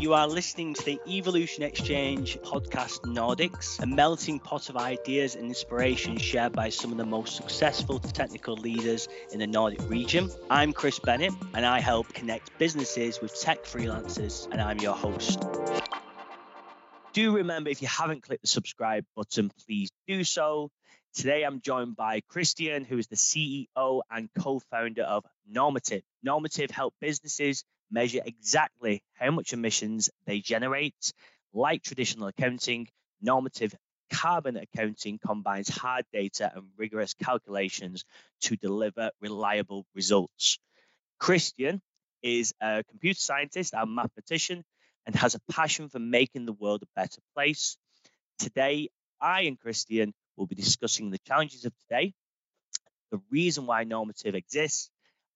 You are listening to the Evolution Exchange podcast Nordics, a melting pot of ideas and inspiration shared by some of the most successful technical leaders in the Nordic region. I'm Chris Bennett, and I help connect businesses with tech freelancers, and I'm your host. Do remember if you haven't clicked the subscribe button, please do so. Today I'm joined by Kristian, who is the CEO and co founder of Normative. Normative help businesses measure exactly how much emissions they generate. Like traditional accounting, normative carbon accounting combines hard data and rigorous calculations to deliver reliable results. Kristian is a computer scientist and mathematician and has a passion for making the world a better place. Today, I and Kristian will be discussing the challenges of today, the reason why normative exists,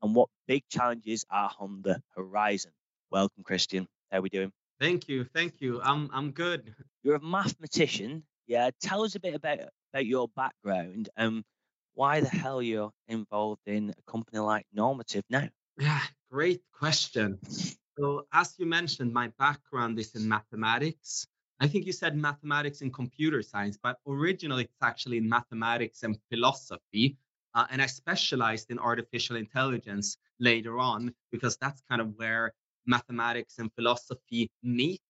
and what big challenges are on the horizon. Welcome, Kristian. How are we doing? Thank you. Thank you. I'm I'm good. You're a mathematician. Yeah. Tell us a bit about about your background and why the hell you're involved in a company like Normative now. Yeah, great question. So, as you mentioned, my background is in mathematics. I think you said mathematics and computer science, but originally it's actually in mathematics and philosophy. Uh, and I specialized in artificial intelligence later on because that's kind of where mathematics and philosophy meet.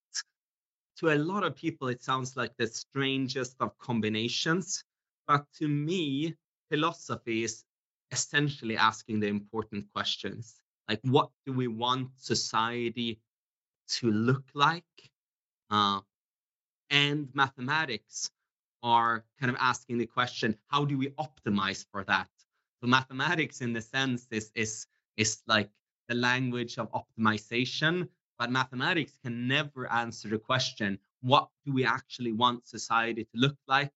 To a lot of people, it sounds like the strangest of combinations. But to me, philosophy is essentially asking the important questions like what do we want society to look like uh, and mathematics are kind of asking the question how do we optimize for that mathematics in the sense is is is like the language of optimization but mathematics can never answer the question what do we actually want society to look like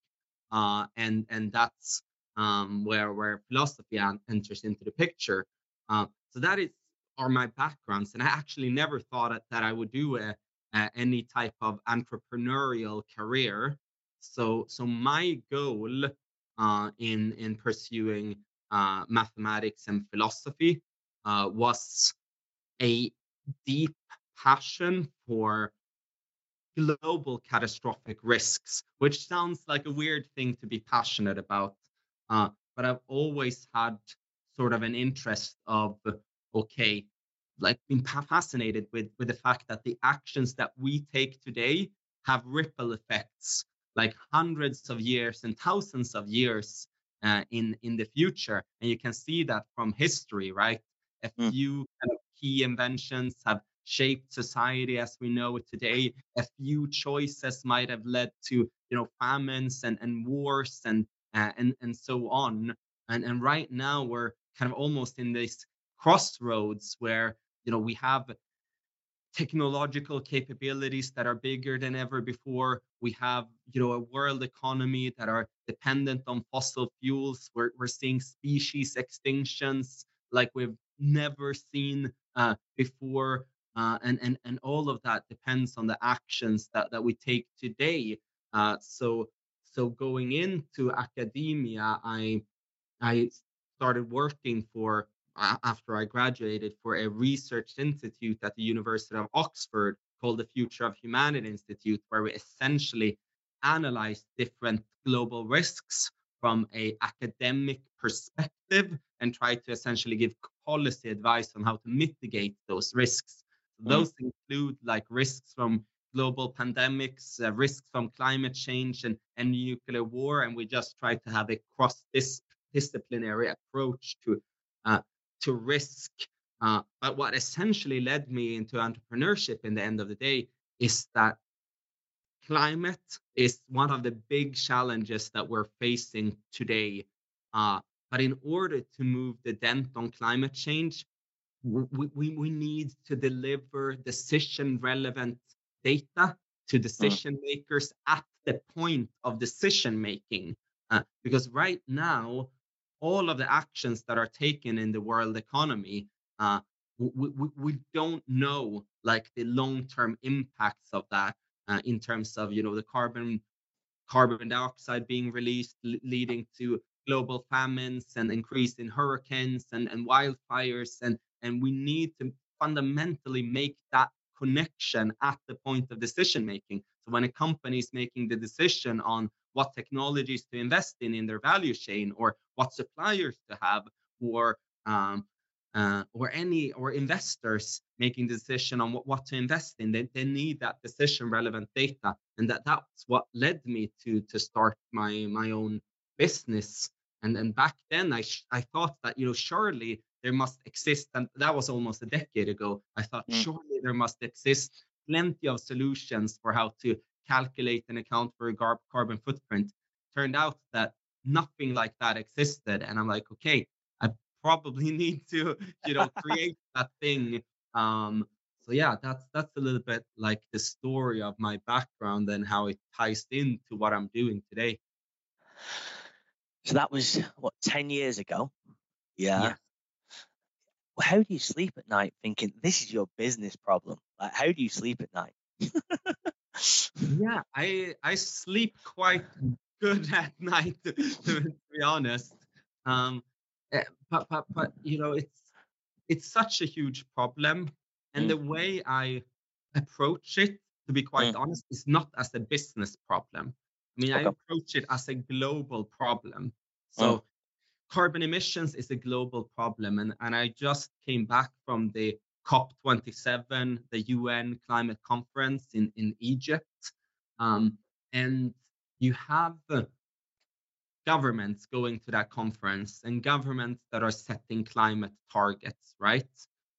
uh, and and that's um, where where philosophy enters into the picture uh, so that is are my backgrounds, and I actually never thought that I would do a, a, any type of entrepreneurial career. So so my goal uh, in in pursuing uh, mathematics and philosophy uh, was a deep passion for global catastrophic risks, which sounds like a weird thing to be passionate about. Uh, but I've always had sort of an interest of okay, like been fascinated with with the fact that the actions that we take today have ripple effects like hundreds of years and thousands of years uh, in in the future. And you can see that from history right? A mm. few kind of key inventions have shaped society as we know it today. A few choices might have led to you know famines and and wars and uh, and and so on. And and right now we're kind of almost in this crossroads where you know we have technological capabilities that are bigger than ever before. We have you know a world economy that are dependent on fossil fuels. We're, we're seeing species extinctions like we've never seen uh, before. Uh, and, and and all of that depends on the actions that, that we take today. Uh, so so going into academia i i started working for after I graduated for a research institute at the University of Oxford called the Future of Humanity Institute, where we essentially analyzed different global risks from a academic perspective and try to essentially give policy advice on how to mitigate those risks. Mm. Those include like risks from global pandemics, uh, risks from climate change and, and nuclear war. And we just try to have a cross disciplinary approach to uh, to risk. Uh, but what essentially led me into entrepreneurship in the end of the day is that climate is one of the big challenges that we're facing today. Uh, but in order to move the dent on climate change, we, we, we need to deliver decision relevant data to mm. decision makers at the point of decision making. Uh, because right now, all of the actions that are taken in the world economy, uh, we, we, we don't know like the long-term impacts of that uh, in terms of you know the carbon carbon dioxide being released leading to global famines and increase in hurricanes and, and wildfires and and we need to fundamentally make that connection at the point of decision making. So when a company is making the decision on what technologies to invest in in their value chain, or what suppliers to have, or um, uh, or any or investors making the decision on what, what to invest in. They, they need that decision relevant data and that that's what led me to to start my my own business. And then back then i i thought that you know surely there must exist and that was almost a decade ago i thought mm. surely there must exist plenty of solutions for how to calculate and account for a gar- carbon footprint. Turned out that nothing like that existed and i'm like okay I probably need to you know create that thing. Um so yeah that's that's a little bit like the story of my background and how it ties into what i'm doing today. So that was what 10 years ago? Yeah, yeah. Well, how do you sleep at night thinking this is your business problem like how do you sleep at night? Yeah i i sleep quite good at night to, to be honest um Eh, but but but you know it's it's such a huge problem and mm. the way i approach it to be quite mm. honest is not as a business problem i mean okay. i approach it as a global problem so mm. carbon emissions is a global problem and, and i just came back from the cop27 the un climate conference in in egypt um, and you have governments going to that conference and governments that are setting climate targets, right?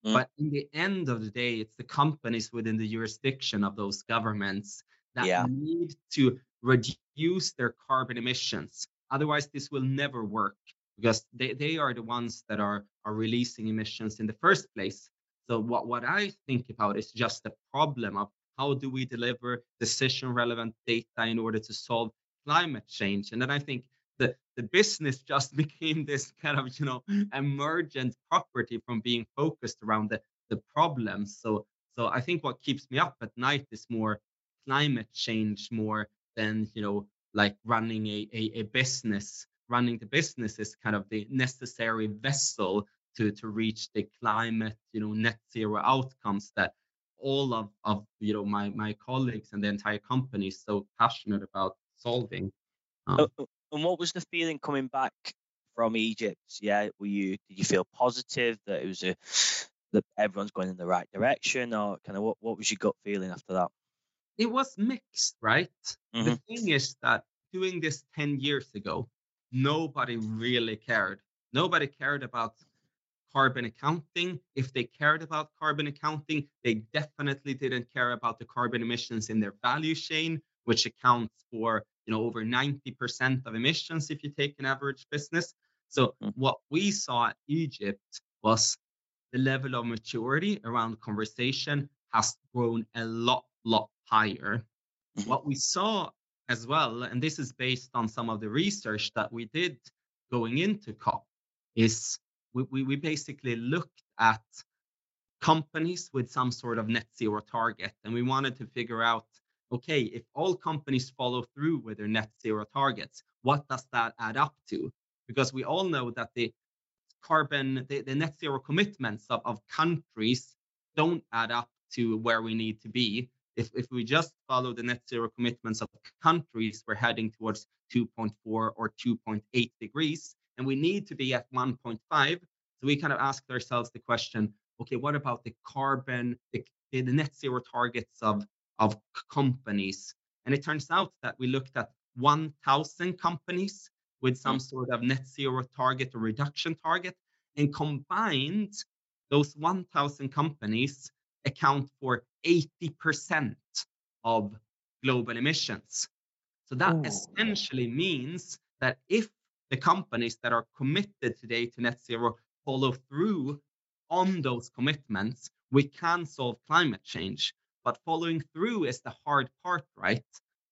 Mm. But in the end of the day, it's the companies within the jurisdiction of those governments that yeah. need to reduce their carbon emissions. Otherwise, this will never work because they, they are the ones that are, are releasing emissions in the first place. So what, what I think about is just the problem of how do we deliver decision relevant data in order to solve climate change? And then I think the, the business just became this kind of you know emergent property from being focused around the, the problems so so i think what keeps me up at night is more climate change more than you know like running a, a, a business running the business is kind of the necessary vessel to to reach the climate you know net zero outcomes that all of of you know my my colleagues and the entire company is so passionate about solving um, and what was the feeling coming back from Egypt? Yeah, were you did you feel positive that it was a that everyone's going in the right direction, or kind of what, what was your gut feeling after that? It was mixed, right? Mm-hmm. The thing is that doing this 10 years ago, nobody really cared. Nobody cared about carbon accounting. If they cared about carbon accounting, they definitely didn't care about the carbon emissions in their value chain, which accounts for you know over 90% of emissions if you take an average business so mm. what we saw at egypt was the level of maturity around conversation has grown a lot lot higher mm-hmm. what we saw as well and this is based on some of the research that we did going into cop is we, we, basically looked at companies with some sort of net zero target and we wanted to figure out okay, if all companies follow through with their net zero targets, what does that add up to? Because we all know that the carbon, the, the net zero commitments of, of countries don't add up to where we need to be. If, if we just follow the net zero commitments of countries, we're heading towards 2.4 or 2.8 degrees, and we need to be at 1.5. So we kind of asked ourselves the question, okay, what about the carbon, the, the net zero targets of of companies. And it turns out that we looked at 1,000 companies with some mm. sort of net zero target or reduction target and combined those 1,000 companies account for 80% of global emissions. So that oh. essentially means that if the companies that are committed today to net zero follow through on those commitments, we can solve climate change but following through is the hard part, right?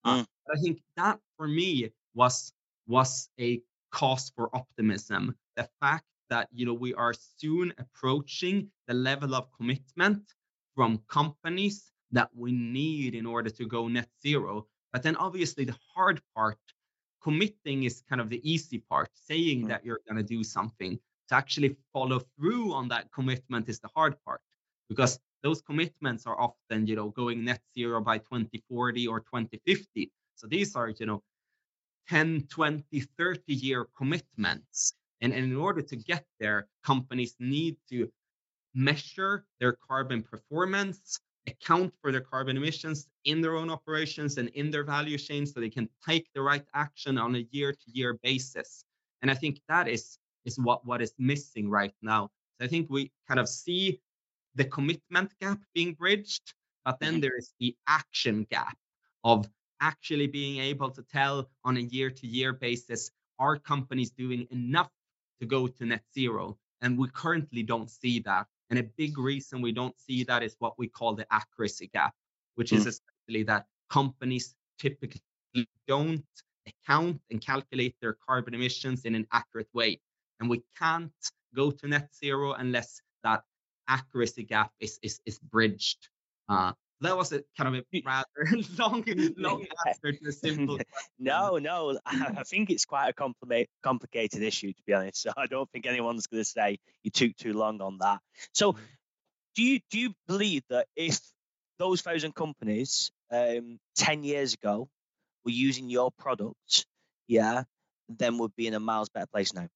Uh, mm. Uh, I think that for me was was a cause for optimism. The fact that you know we are soon approaching the level of commitment from companies that we need in order to go net zero. But then obviously the hard part, committing is kind of the easy part. Saying mm. that you're going to do something to actually follow through on that commitment is the hard part because those commitments are often, you know, going net zero by 2040 or 2050. So these are, you know, 10, 20, 30 year commitments. And, and in order to get there, companies need to measure their carbon performance, account for their carbon emissions in their own operations and in their value chain so they can take the right action on a year to year basis. And I think that is, is what, what is missing right now. So I think we kind of see the commitment gap being bridged, but then mm-hmm. there is the action gap of actually being able to tell on a year to year basis are companies doing enough to go to net zero? And we currently don't see that. And a big reason we don't see that is what we call the accuracy gap, which mm. is essentially that companies typically don't account and calculate their carbon emissions in an accurate way. And we can't go to net zero unless that accuracy gap is, is, is bridged. Uh, that was a kind of a rather long, long answer to a simple. no, no, I think it's quite a complicated issue to be honest. So I don't think anyone's going to say you took too long on that. So, mm-hmm. do you do you believe that if those thousand companies um, ten years ago were using your product, yeah, then would be in a miles better place now?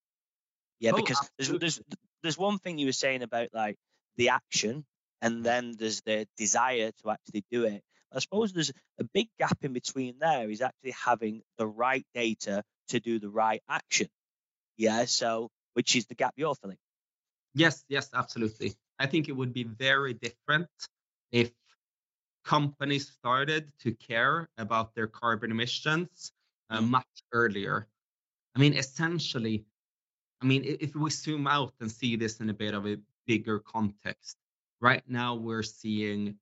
Yeah, oh, because there's, there's there's one thing you were saying about like the action and then there's the desire to actually do it. I suppose there's a big gap in between there is actually having the right data to do the right action. Yeah, so which is the gap you're filling. Yes, yes, absolutely. I think it would be very different if companies started to care about their carbon emissions uh, mm. much earlier. I mean, essentially, I mean, if we zoom out and see this in a bit of a bigger context, Right now, we're seeing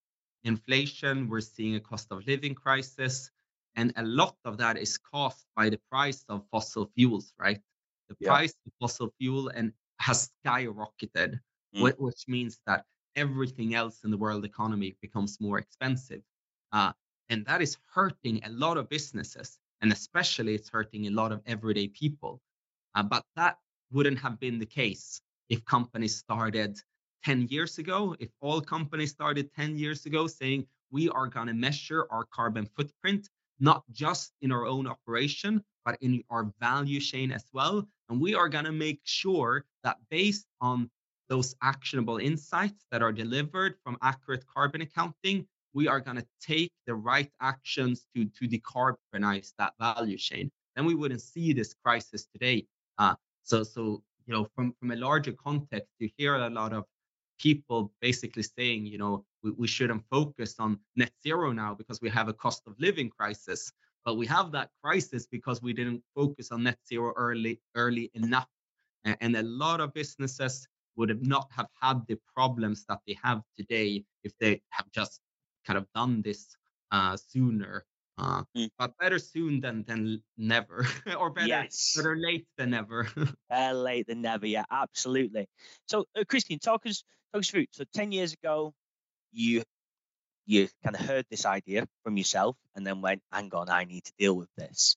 inflation, we're seeing a cost of living crisis, and a lot of that is caused by the price of fossil fuels, right? The yeah. price of fossil fuel and has skyrocketed, mm. which means that everything else in the world economy becomes more expensive. Uh, and that is hurting a lot of businesses, and especially it's hurting a lot of everyday people. Uh, but that wouldn't have been the case if companies started 10 years ago, if all companies started 10 years ago saying we are going to measure our carbon footprint, not just in our own operation, but in our value chain as well. And we are going to make sure that based on those actionable insights that are delivered from accurate carbon accounting, we are going to take the right actions to, to decarbonize that value chain. Then we wouldn't see this crisis today. Uh, so, so you know, from, from a larger context, you hear a lot of people basically saying, you know, we, we shouldn't focus on net zero now because we have a cost of living crisis. But we have that crisis because we didn't focus on net zero early early enough. And, and a lot of businesses would have not have had the problems that they have today if they have just kind of done this uh, sooner. Uh, mm. But better soon than than never, or better yes. better late than never. better late than never. Yeah, absolutely. So, uh, Kristian, talk us talk us through. So, ten years ago, you you kind of heard this idea from yourself, and then went, "Hang on, I need to deal with this."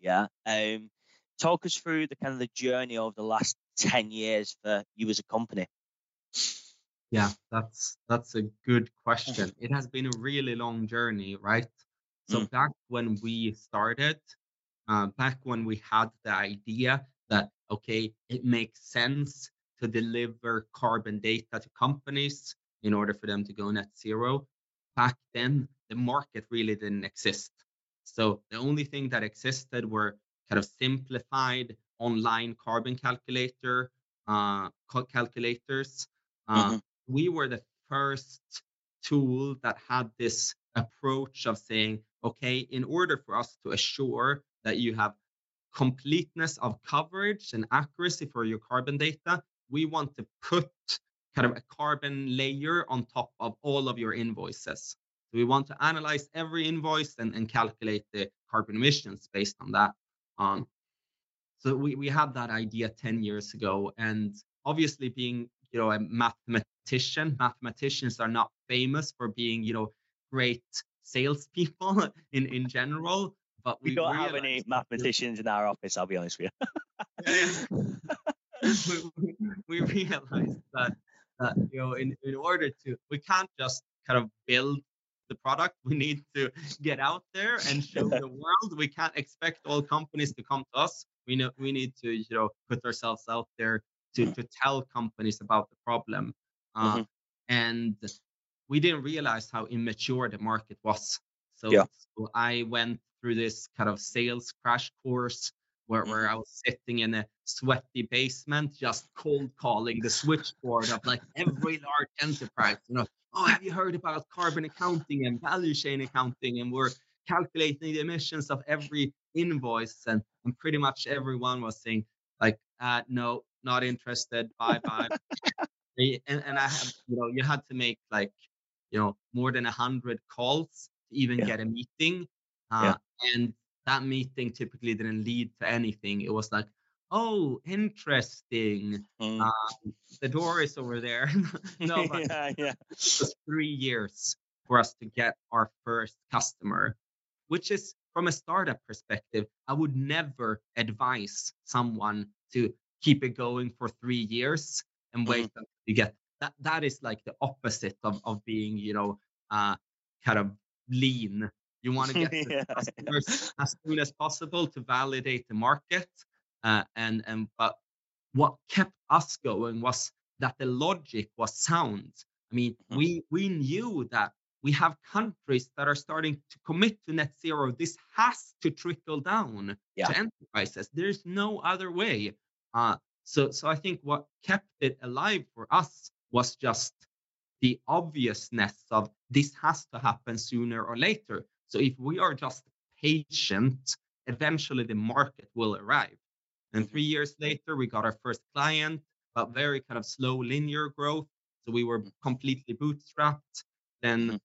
Yeah. Um, talk us through the kind of the journey over the last ten years for you as a company. Yeah, that's that's a good question. It has been a really long journey, right? So mm. back when we started, uh, back when we had the idea that okay, it makes sense to deliver carbon data to companies in order for them to go net zero. Back then, the market really didn't exist. So the only thing that existed were kind of simplified online carbon calculator uh, calculators. Uh, mm-hmm. We were the first tool that had this approach of saying, okay, in order for us to assure that you have completeness of coverage and accuracy for your carbon data, we want to put kind of a carbon layer on top of all of your invoices. So we want to analyze every invoice and, and calculate the carbon emissions based on that. Um, so we, we had that idea 10 years ago. And obviously being, you know, a mathematician, mathematicians are not famous for being, you know, great salespeople in in general. But we, we don't have any mathematicians in our office. I'll be honest with you. we, we realized that that you know in, in order to we can't just kind of build the product. We need to get out there and show the world. We can't expect all companies to come to us. We know we need to you know put ourselves out there to to tell companies about the problem. Uh, mm-hmm. and we didn't realize how immature the market was. So, yeah. so i went through this kind of sales crash course where, where mm-hmm. I was sitting in a sweaty basement, just cold calling the switchboard of like every large enterprise. You know, oh, have you heard about carbon accounting and value chain accounting? And we're calculating the emissions of every invoice, and, and pretty much everyone was saying like, uh, no, not interested. Bye bye. and, and I had, you know, you had to make like, you know, more than a hundred calls to even yeah. get a meeting. Uh, yeah. And that meeting typically didn't lead to anything. It was like, oh, interesting. Mm. Um, the door is over there. no, but yeah, yeah. it was three years for us to get our first customer, which is from a startup perspective, I would never advise someone to keep it going for three years and wait mm. until you get that. That is like the opposite of, of being, you know, uh, kind of lean you want to get yeah. customers as soon as possible to validate the market. Uh, and and but what kept us going was that the logic was sound. I mean, mm-hmm. we we knew that we have countries that are starting to commit to net zero. This has to trickle down yeah. to enterprises. There's no other way. Uh, so so I think what kept it alive for us was just the obviousness of this has to happen sooner or later. So if we are just patient, eventually the market will arrive. And three years later, we got our first client, but very kind of slow linear growth. So we were completely bootstrapped. Then mm-hmm.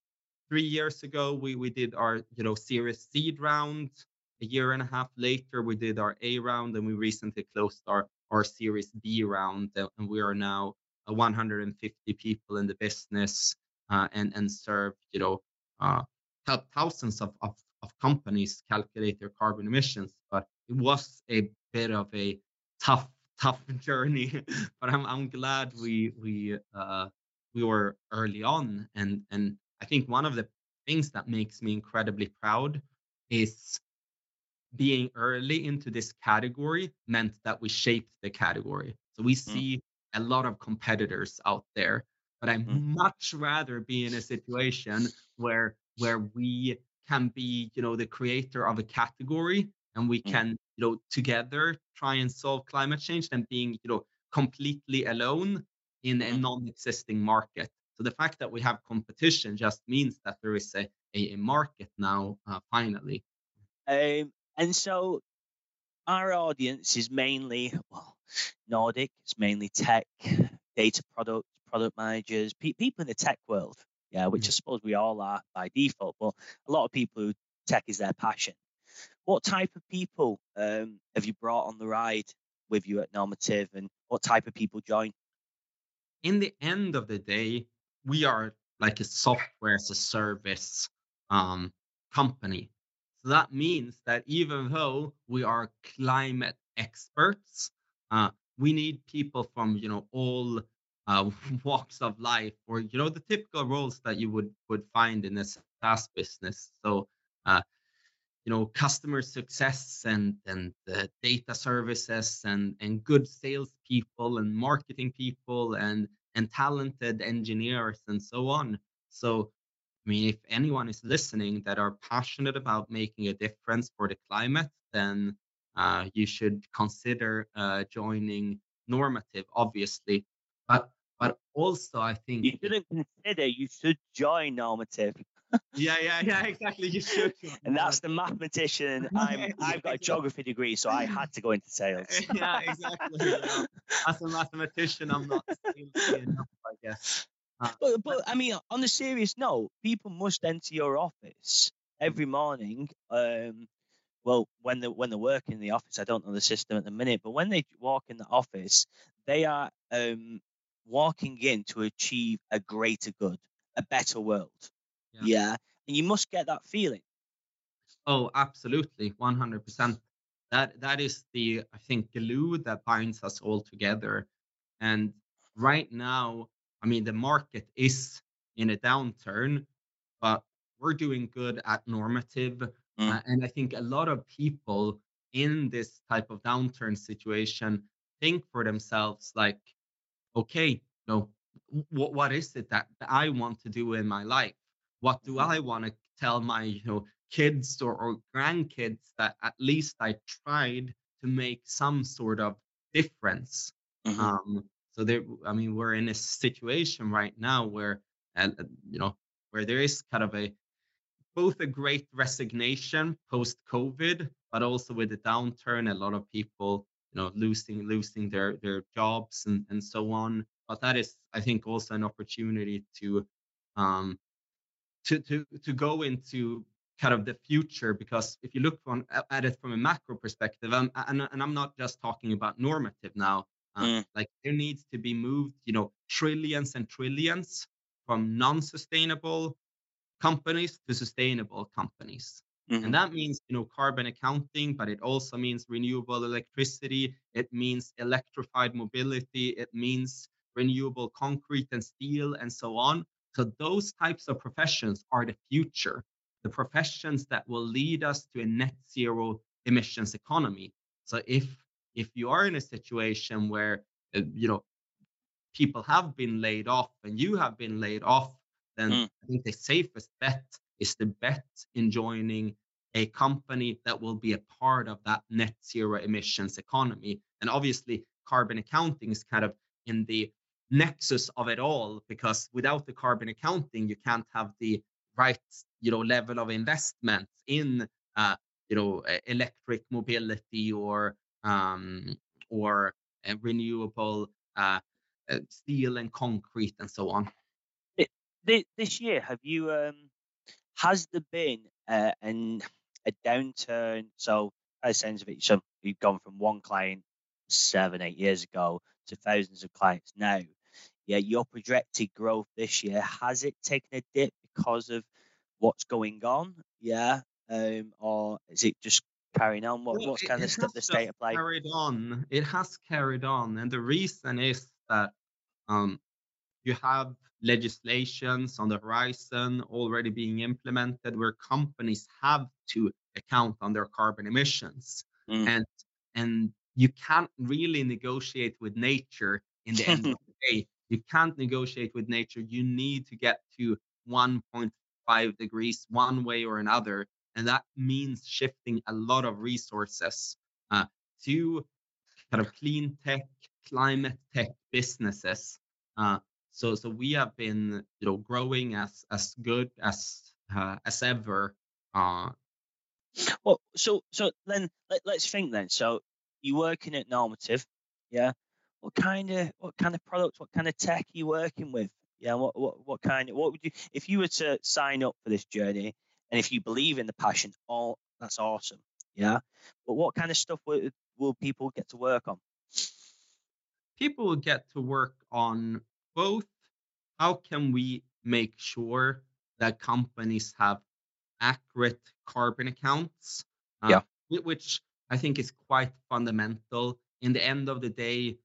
three years ago, we, we did our, you know, series seed round. A year and a half later, we did our A round and we recently closed our, our series B round. And we are now 150 people in the business uh, and, and serve, you know, uh, help thousands of, of, of companies calculate their carbon emissions. But it was a bit of a tough, tough journey. but I'm, I'm glad we we uh, we were early on, and and I think one of the things that makes me incredibly proud is being early into this category meant that we shaped the category. So we mm. see mm. a lot of competitors out there, but I mm. much rather be in a situation where where we can be, you know, the creator of a category and we mm. can, you know, together try and solve climate change than being, you know, completely alone in a mm. non-existing market. So the fact that we have competition just means that there is a, a, a market now, uh, finally. Um, and so our audience is mainly well, Nordic, it's mainly tech, data product, product managers, pe- people in the tech world yeah, which I suppose we all are by default, but a lot of people who tech is their passion. What type of people um, have you brought on the ride with you at Normative, and what type of people join? In the end of the day, we are like a software as a service um, company. So that means that even though we are climate experts, uh, we need people from you know all uh, walks of life or you know the typical roles that you would would find in a SaaS business. So uh, you know customer success and and the data services and and good salespeople and marketing people and and talented engineers and so on. So I mean, if anyone is listening that are passionate about making a difference for the climate, then uh, you should consider uh, joining Normative, obviously. But but also I think you shouldn't consider you should join normative. yeah, yeah, yeah, exactly. You should. and that's the mathematician. I'm, I've got a geography degree, so I had to go into sales. yeah, exactly. As a mathematician, I'm not enough, I guess. Uh, but, but I mean, on a serious note, people must enter your office every morning. Um, well, when they when they work in the office, I don't know the system at the minute, but when they walk in the office, they are um, walking in to achieve a greater good, a better world. Yeah. yeah. And you must get that feeling. Oh, absolutely. 100%. That that is the I think glue that binds us all together. And right now I mean, the market is in a downturn, but we're doing good at normative. Mm. Uh, and I think a lot of people in this type of downturn situation think for themselves, like, okay, you know, what, what is it that I want to do in my life? What do mm-hmm. I want to tell my, you know, kids or, or grandkids that at least I tried to make some sort of difference? Mm-hmm. Um, so there, I mean, we're in a situation right now where, uh, you know, where there is kind of a both a great resignation post COVID, but also with the downturn, a lot of people, you know, losing losing their their jobs and and so on. But that is, I think, also an opportunity to um to to to go into kind of the future because if you look on, at it from a macro perspective um, and, and i'm not just talking about normative now uh, mm. like there needs to be moved you know trillions and trillions from non-sustainable companies to sustainable companies mm-hmm. and that means you know carbon accounting but it also means renewable electricity it means electrified mobility it means renewable concrete and steel and so on so those types of professions are the future the professions that will lead us to a net zero emissions economy so if if you are in a situation where uh, you know people have been laid off and you have been laid off then mm. i think the safest bet is the bet in joining a company that will be a part of that net zero emissions economy and obviously carbon accounting is kind of in the nexus of it all because without the carbon accounting you can't have the right you know level of investment in uh, you know electric mobility or um, or uh, renewable uh, uh, steel and concrete and so on. this year, have you um, has there been uh, an a downturn? So, a sense of it, you've gone from one client seven, eight years ago to thousands of clients now. Yeah, your projected growth this year has it taken a dip because of what's going on? Yeah, um, or is it just carrying on? What, well, what's kind of the state of play? Carried on. It has carried on, and the reason is that um, you have legislations on the horizon already being implemented where companies have to account on their carbon emissions, mm. and and you can't really negotiate with nature in the end of the day. You can't negotiate with nature. You need to get to 1.5 degrees one way or another and that means shifting a lot of resources uh, to kind of clean tech, climate tech businesses. Uh, so, so we have been, you know, growing as as good as uh, as ever. Uh, well, so so then let, let's think then. So you're working at Normative, yeah. What kind of what kind of products, what kind of tech are you working with? Yeah, what what what kind of what would you if you were to sign up for this journey? And if you believe in the passion, all that's awesome. Yeah. But what kind of stuff will, will people get to work on? People will get to work on both how can we make sure that companies have accurate carbon accounts? Uh, yeah. Which I think is quite fundamental. In the end of the day,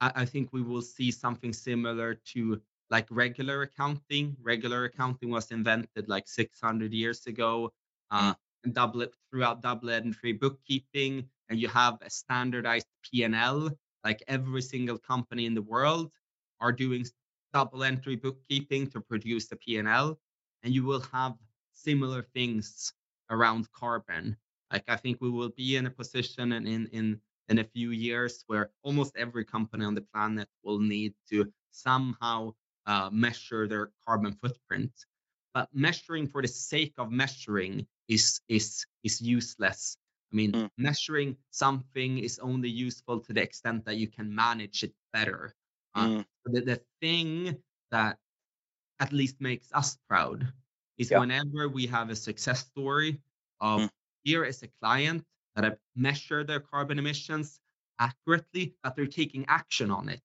I, I think we will see something similar to like regular accounting. Regular accounting was invented like 600 years ago. Uh, and double it throughout double entry bookkeeping, and you have a standardized P&L. Like every single company in the world are doing double entry bookkeeping to produce the P&L, and you will have similar things around carbon. Like I think we will be in a position in in in in a few years where almost every company on the planet will need to somehow uh, measure their carbon footprint. But measuring for the sake of measuring is is is useless. I mean, mm. measuring something is only useful to the extent that you can manage it better. Uh, mm. the, the thing that at least makes us proud is yeah. whenever we have a success story of mm. here is a client that have measured their carbon emissions accurately, but they're taking action on it.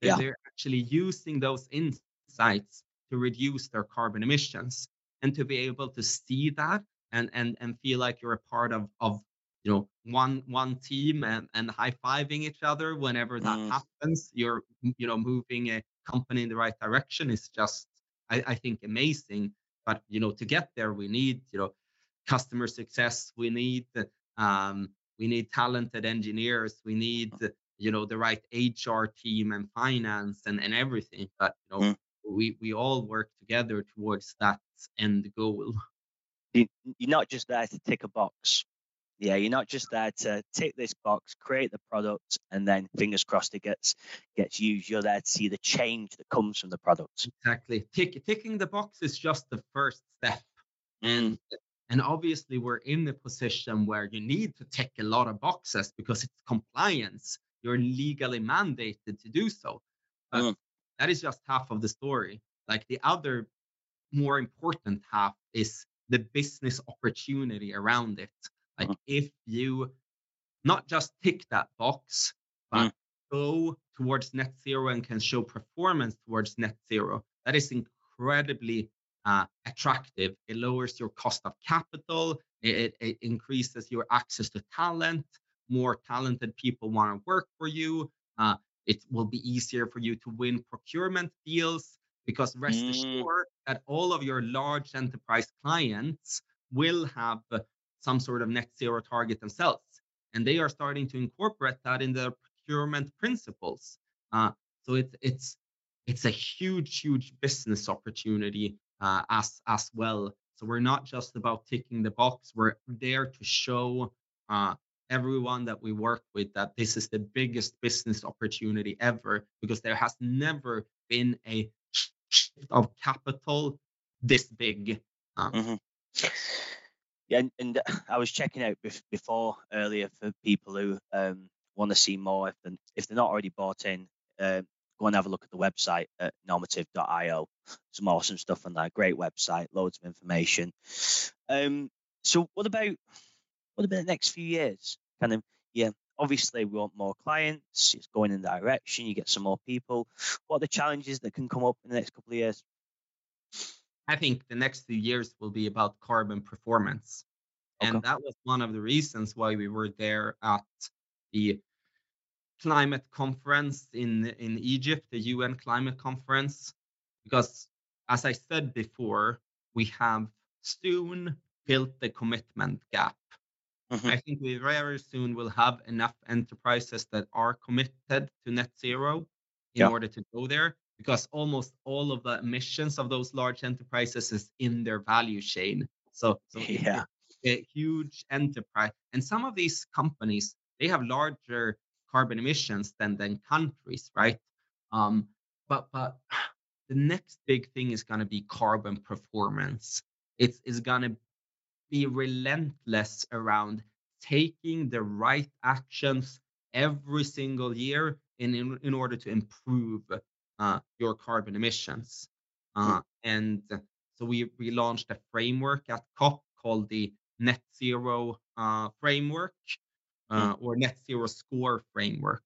Yeah. They're actually using those insights to reduce their carbon emissions and to be able to see that and and and feel like you're a part of of you know one one team and and high-fiving each other whenever that mm. happens you're you know moving a company in the right direction is just, I, I think, amazing. But you know, to get there, we need you know customer success. We need um, we need talented engineers. We need you know the right hr team and finance and, and everything but you know mm. we we all work together towards that end goal you're not just there to tick a box yeah you're not just there to tick this box create the product and then fingers crossed it gets gets used you're there to see the change that comes from the product exactly Tick, ticking the box is just the first step and and obviously we're in the position where you need to tick a lot of boxes because it's compliance you're legally mandated to do so. But mm. that is just half of the story. Like the other more important half is the business opportunity around it. Like mm. if you not just tick that box, but mm. go towards net zero and can show performance towards net zero, that is incredibly uh, attractive. It lowers your cost of capital. It, it, increases your access to talent more talented people want to work for you. Uh, it will be easier for you to win procurement deals because rest mm. assured that all of your large enterprise clients will have some sort of net zero target themselves. And they are starting to incorporate that in their procurement principles. Uh, so it's it's it's a huge, huge business opportunity uh, as as well. So we're not just about ticking the box. We're there to show uh, everyone that we work with that this is the biggest business opportunity ever because there has never been a shift of capital this big. Um, mm-hmm. Yeah, and, and, I was checking out before earlier for people who um, want to see more. If they're, if they're not already bought in, uh, go and have a look at the website at normative.io. Some awesome stuff on that. Great website, loads of information. Um, so, what about what about the next few years? Kind of, yeah, obviously we want more clients, it's going in the direction, you get some more people. What are the challenges that can come up in the next couple of years? I think the next few years will be about carbon performance. Okay. And that was one of the reasons why we were there at the climate conference in, in Egypt, the UN climate conference, because as I said before, we have soon built the commitment gap Mm-hmm. I think we very soon will have enough enterprises that are committed to net zero in yeah. order to go there because almost all of the emissions of those large enterprises is in their value chain. So, so yeah. a huge enterprise. And some of these companies, they have larger carbon emissions than, than countries, right? Um, but but the next big thing is going to be carbon performance. It's, it's going to be relentless around taking the right actions every single year in, in, in order to improve your carbon emissions. Hmm. Uh, and so we, we launched a framework at COP called the Net Zero uh, Framework uh, hmm. or Net Zero Score Framework,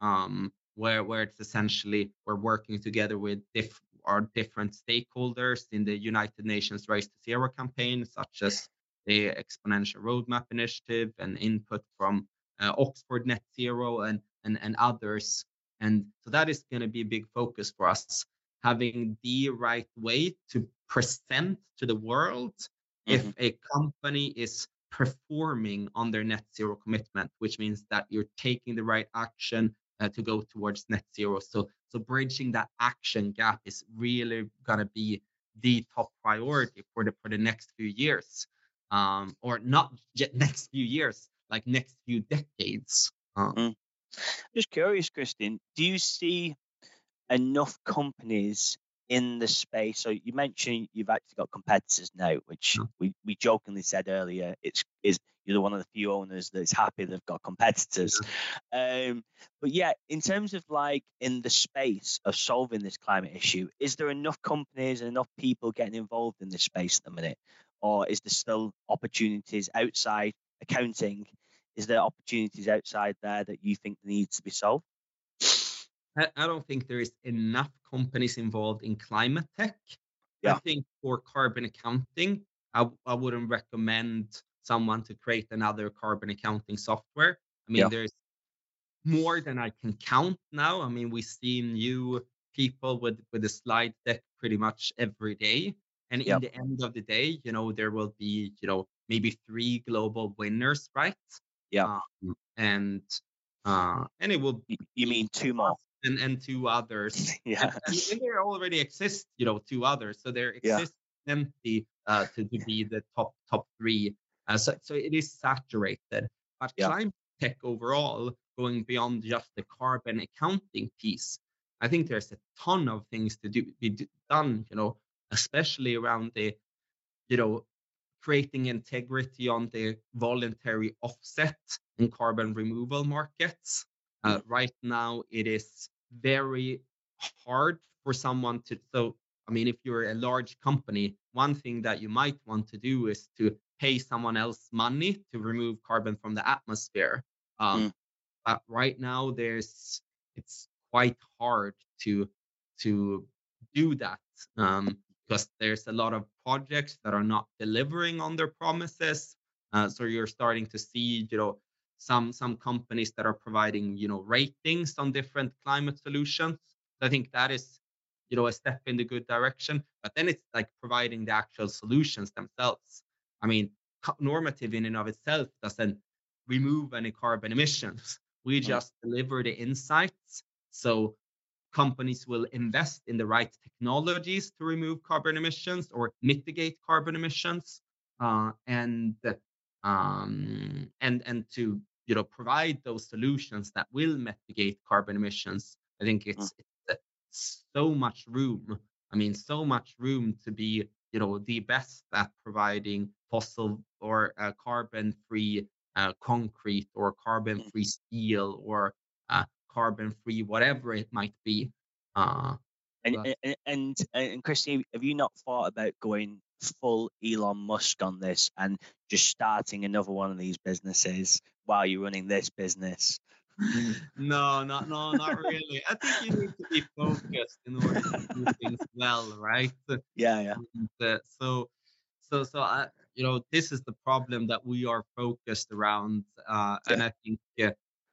um, where, where it's essentially we're working together with diff- our different stakeholders in the United Nations Race to Zero campaign, such as the Exponential Roadmap Initiative and input from uh, Oxford Net Zero and, and, and others. And so that is going to be a big focus for us, having the right way to present to the world mm-hmm. if a company is performing on their net zero commitment, which means that you're taking the right action uh, to go towards net zero. So, so bridging that action gap is really going to be the top priority for the for the next few years um, or not yet next few years, like next few decades. Uh, mm. I'm just curious, Kristian, do you see enough companies in the space? So you mentioned you've actually got competitors now, which yeah. we, we jokingly said earlier. It's is you're one of the few owners that's happy they've got competitors. Yeah. Um, but yeah, in terms of like in the space of solving this climate issue, is there enough companies and enough people getting involved in this space at the minute? or is there still opportunities outside accounting? Is there opportunities outside there that you think needs to be solved? I don't think there is enough companies involved in climate tech. Yeah. I think for carbon accounting, I, I wouldn't recommend someone to create another carbon accounting software. I mean, yeah. there's more than I can count now. I mean, we've seen you people with with a slide deck pretty much every day. And Yep. in the end of the day, you know, there will be, you know, maybe three global winners, right? Yeah. Um, and uh, and it will You, you mean two more? and and two others. yeah. And, and, and there already exist, you know, two others. So there Yeah. exists empty uh, to, to be the top top three. Uh, so so it is saturated. But Yeah. climate tech overall, going beyond just the carbon accounting piece, I think there's a ton of things to do be done. You know, especially around the, you know, creating integrity on the voluntary offset and carbon removal markets. Uh, right now, it is very hard for someone to. So, I mean, if you're a large company, one thing that you might want to do is to pay someone else money to remove carbon from the atmosphere. Um, Mm. But right now, there's it's quite hard to to do that um, because there's a lot of projects that are not delivering on their promises. Uh, so you're starting to see, you know, some some companies that are providing, you know, ratings on different climate solutions. I think that is, you know, a step in the good direction. But then it's like providing the actual solutions themselves. I mean, normative in and of itself doesn't remove any carbon emissions. We just deliver the insights. So companies will invest in the right technologies to remove carbon emissions or mitigate carbon emissions uh, and um, and and to you know provide those solutions that will mitigate carbon emissions. I think it's, it's uh, so much room i mean so much room to be you know the best at providing fossil or uh, carbon free uh, concrete or carbon free steel or carbon free whatever it might be uh, And, and and and Christy, have you not thought about going full Elon Musk on this and just starting another one of these businesses while you're running this business? no, not no, not really. I think you need to be focused in order to do things well, right? Yeah, yeah. And, uh, so, so, so I, you know, this is the problem that we are focused around, uh, and I think uh,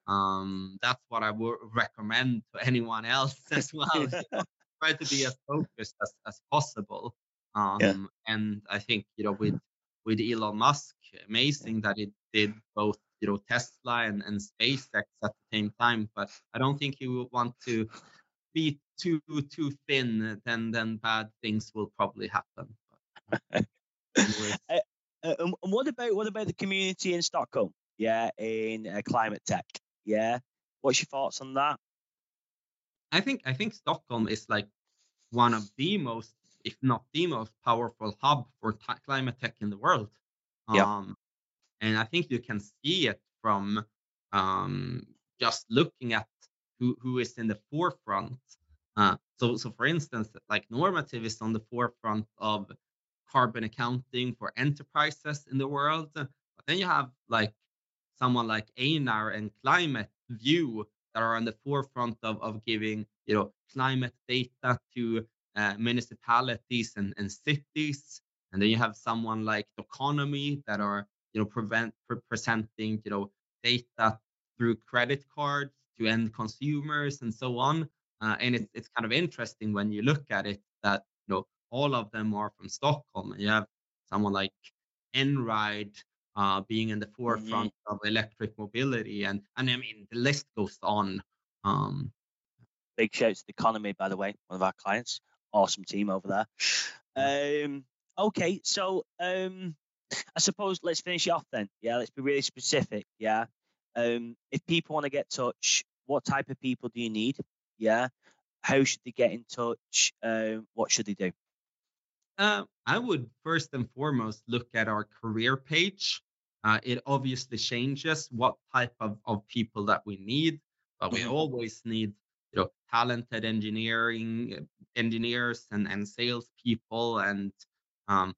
um, that's what I would recommend to anyone else as well. you know, Try to be as focused as, as possible. Um, and I think you know with with Elon Musk, amazing that it did both you know Tesla and, and SpaceX at the same time. But I don't think you would want to be too too thin. Then then bad things will probably happen. But, uh. Uh, what about what about the community in Stockholm? Yeah, in uh, climate tech. Yeah, what's your thoughts on that? I think I think Stockholm is like one of the most, if not the most powerful hub for t- climate tech in the world. Yeah. Um, and I think you can see it from um, just looking at who who is in the forefront. Uh, so so for instance, like normative is on the forefront of carbon accounting for enterprises in the world. But then you have like someone like Einar and Climate View that are on the forefront of, of giving you know climate data to uh, municipalities and, and cities. And then you have someone like Doconomy that are you know prevent pre- presenting you know data through credit cards to end consumers and so on. Uh, and it's, it's kind of interesting when you look at it that you know all of them are from stockholm. And you have someone like Einride uh, being in the forefront of electric mobility and and i mean the list goes on um Big shout to the economy, by the way, one of our clients. Awesome team over there. Um, okay, so um, I suppose let's finish it off then. Yeah, let's be really specific. Yeah, um, if people want to get in touch, what type of people do you need? Yeah, how should they get in touch? Um, what should they do? Uh, I would first and foremost look at our career page. Uh, it obviously changes what type of, of people that we need, but we Mhm. always need you know talented engineering uh, engineers and and salespeople and um,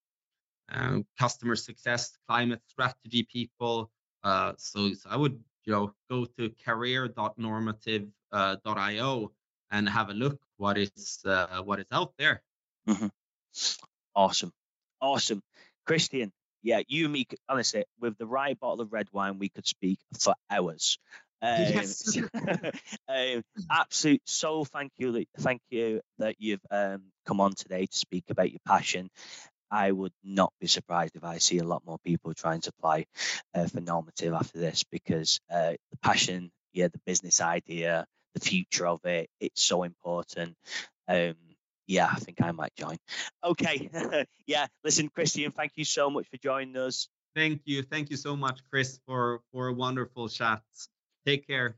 uh, customer success, climate strategy people. Uh, so, so I would you know go to career.normative.io and have a look what is uh, what is out there. Awesome, awesome, Kristian. Yeah, you and me, honestly, with the right bottle of red wine, we could speak for hours. Um, yes. um, absolute so thank you thank you that you've um, come on today to speak about your passion I would not be surprised if I see a lot more people trying to apply uh, for normative after this because uh, the passion, yeah, the business idea, the future of it, it's so important. Um, yeah, I think I might join. Okay. yeah, listen, Kristian, thank you so much for joining us. Thank you. Thank you so much, Chris, for, for a wonderful chat. Take care.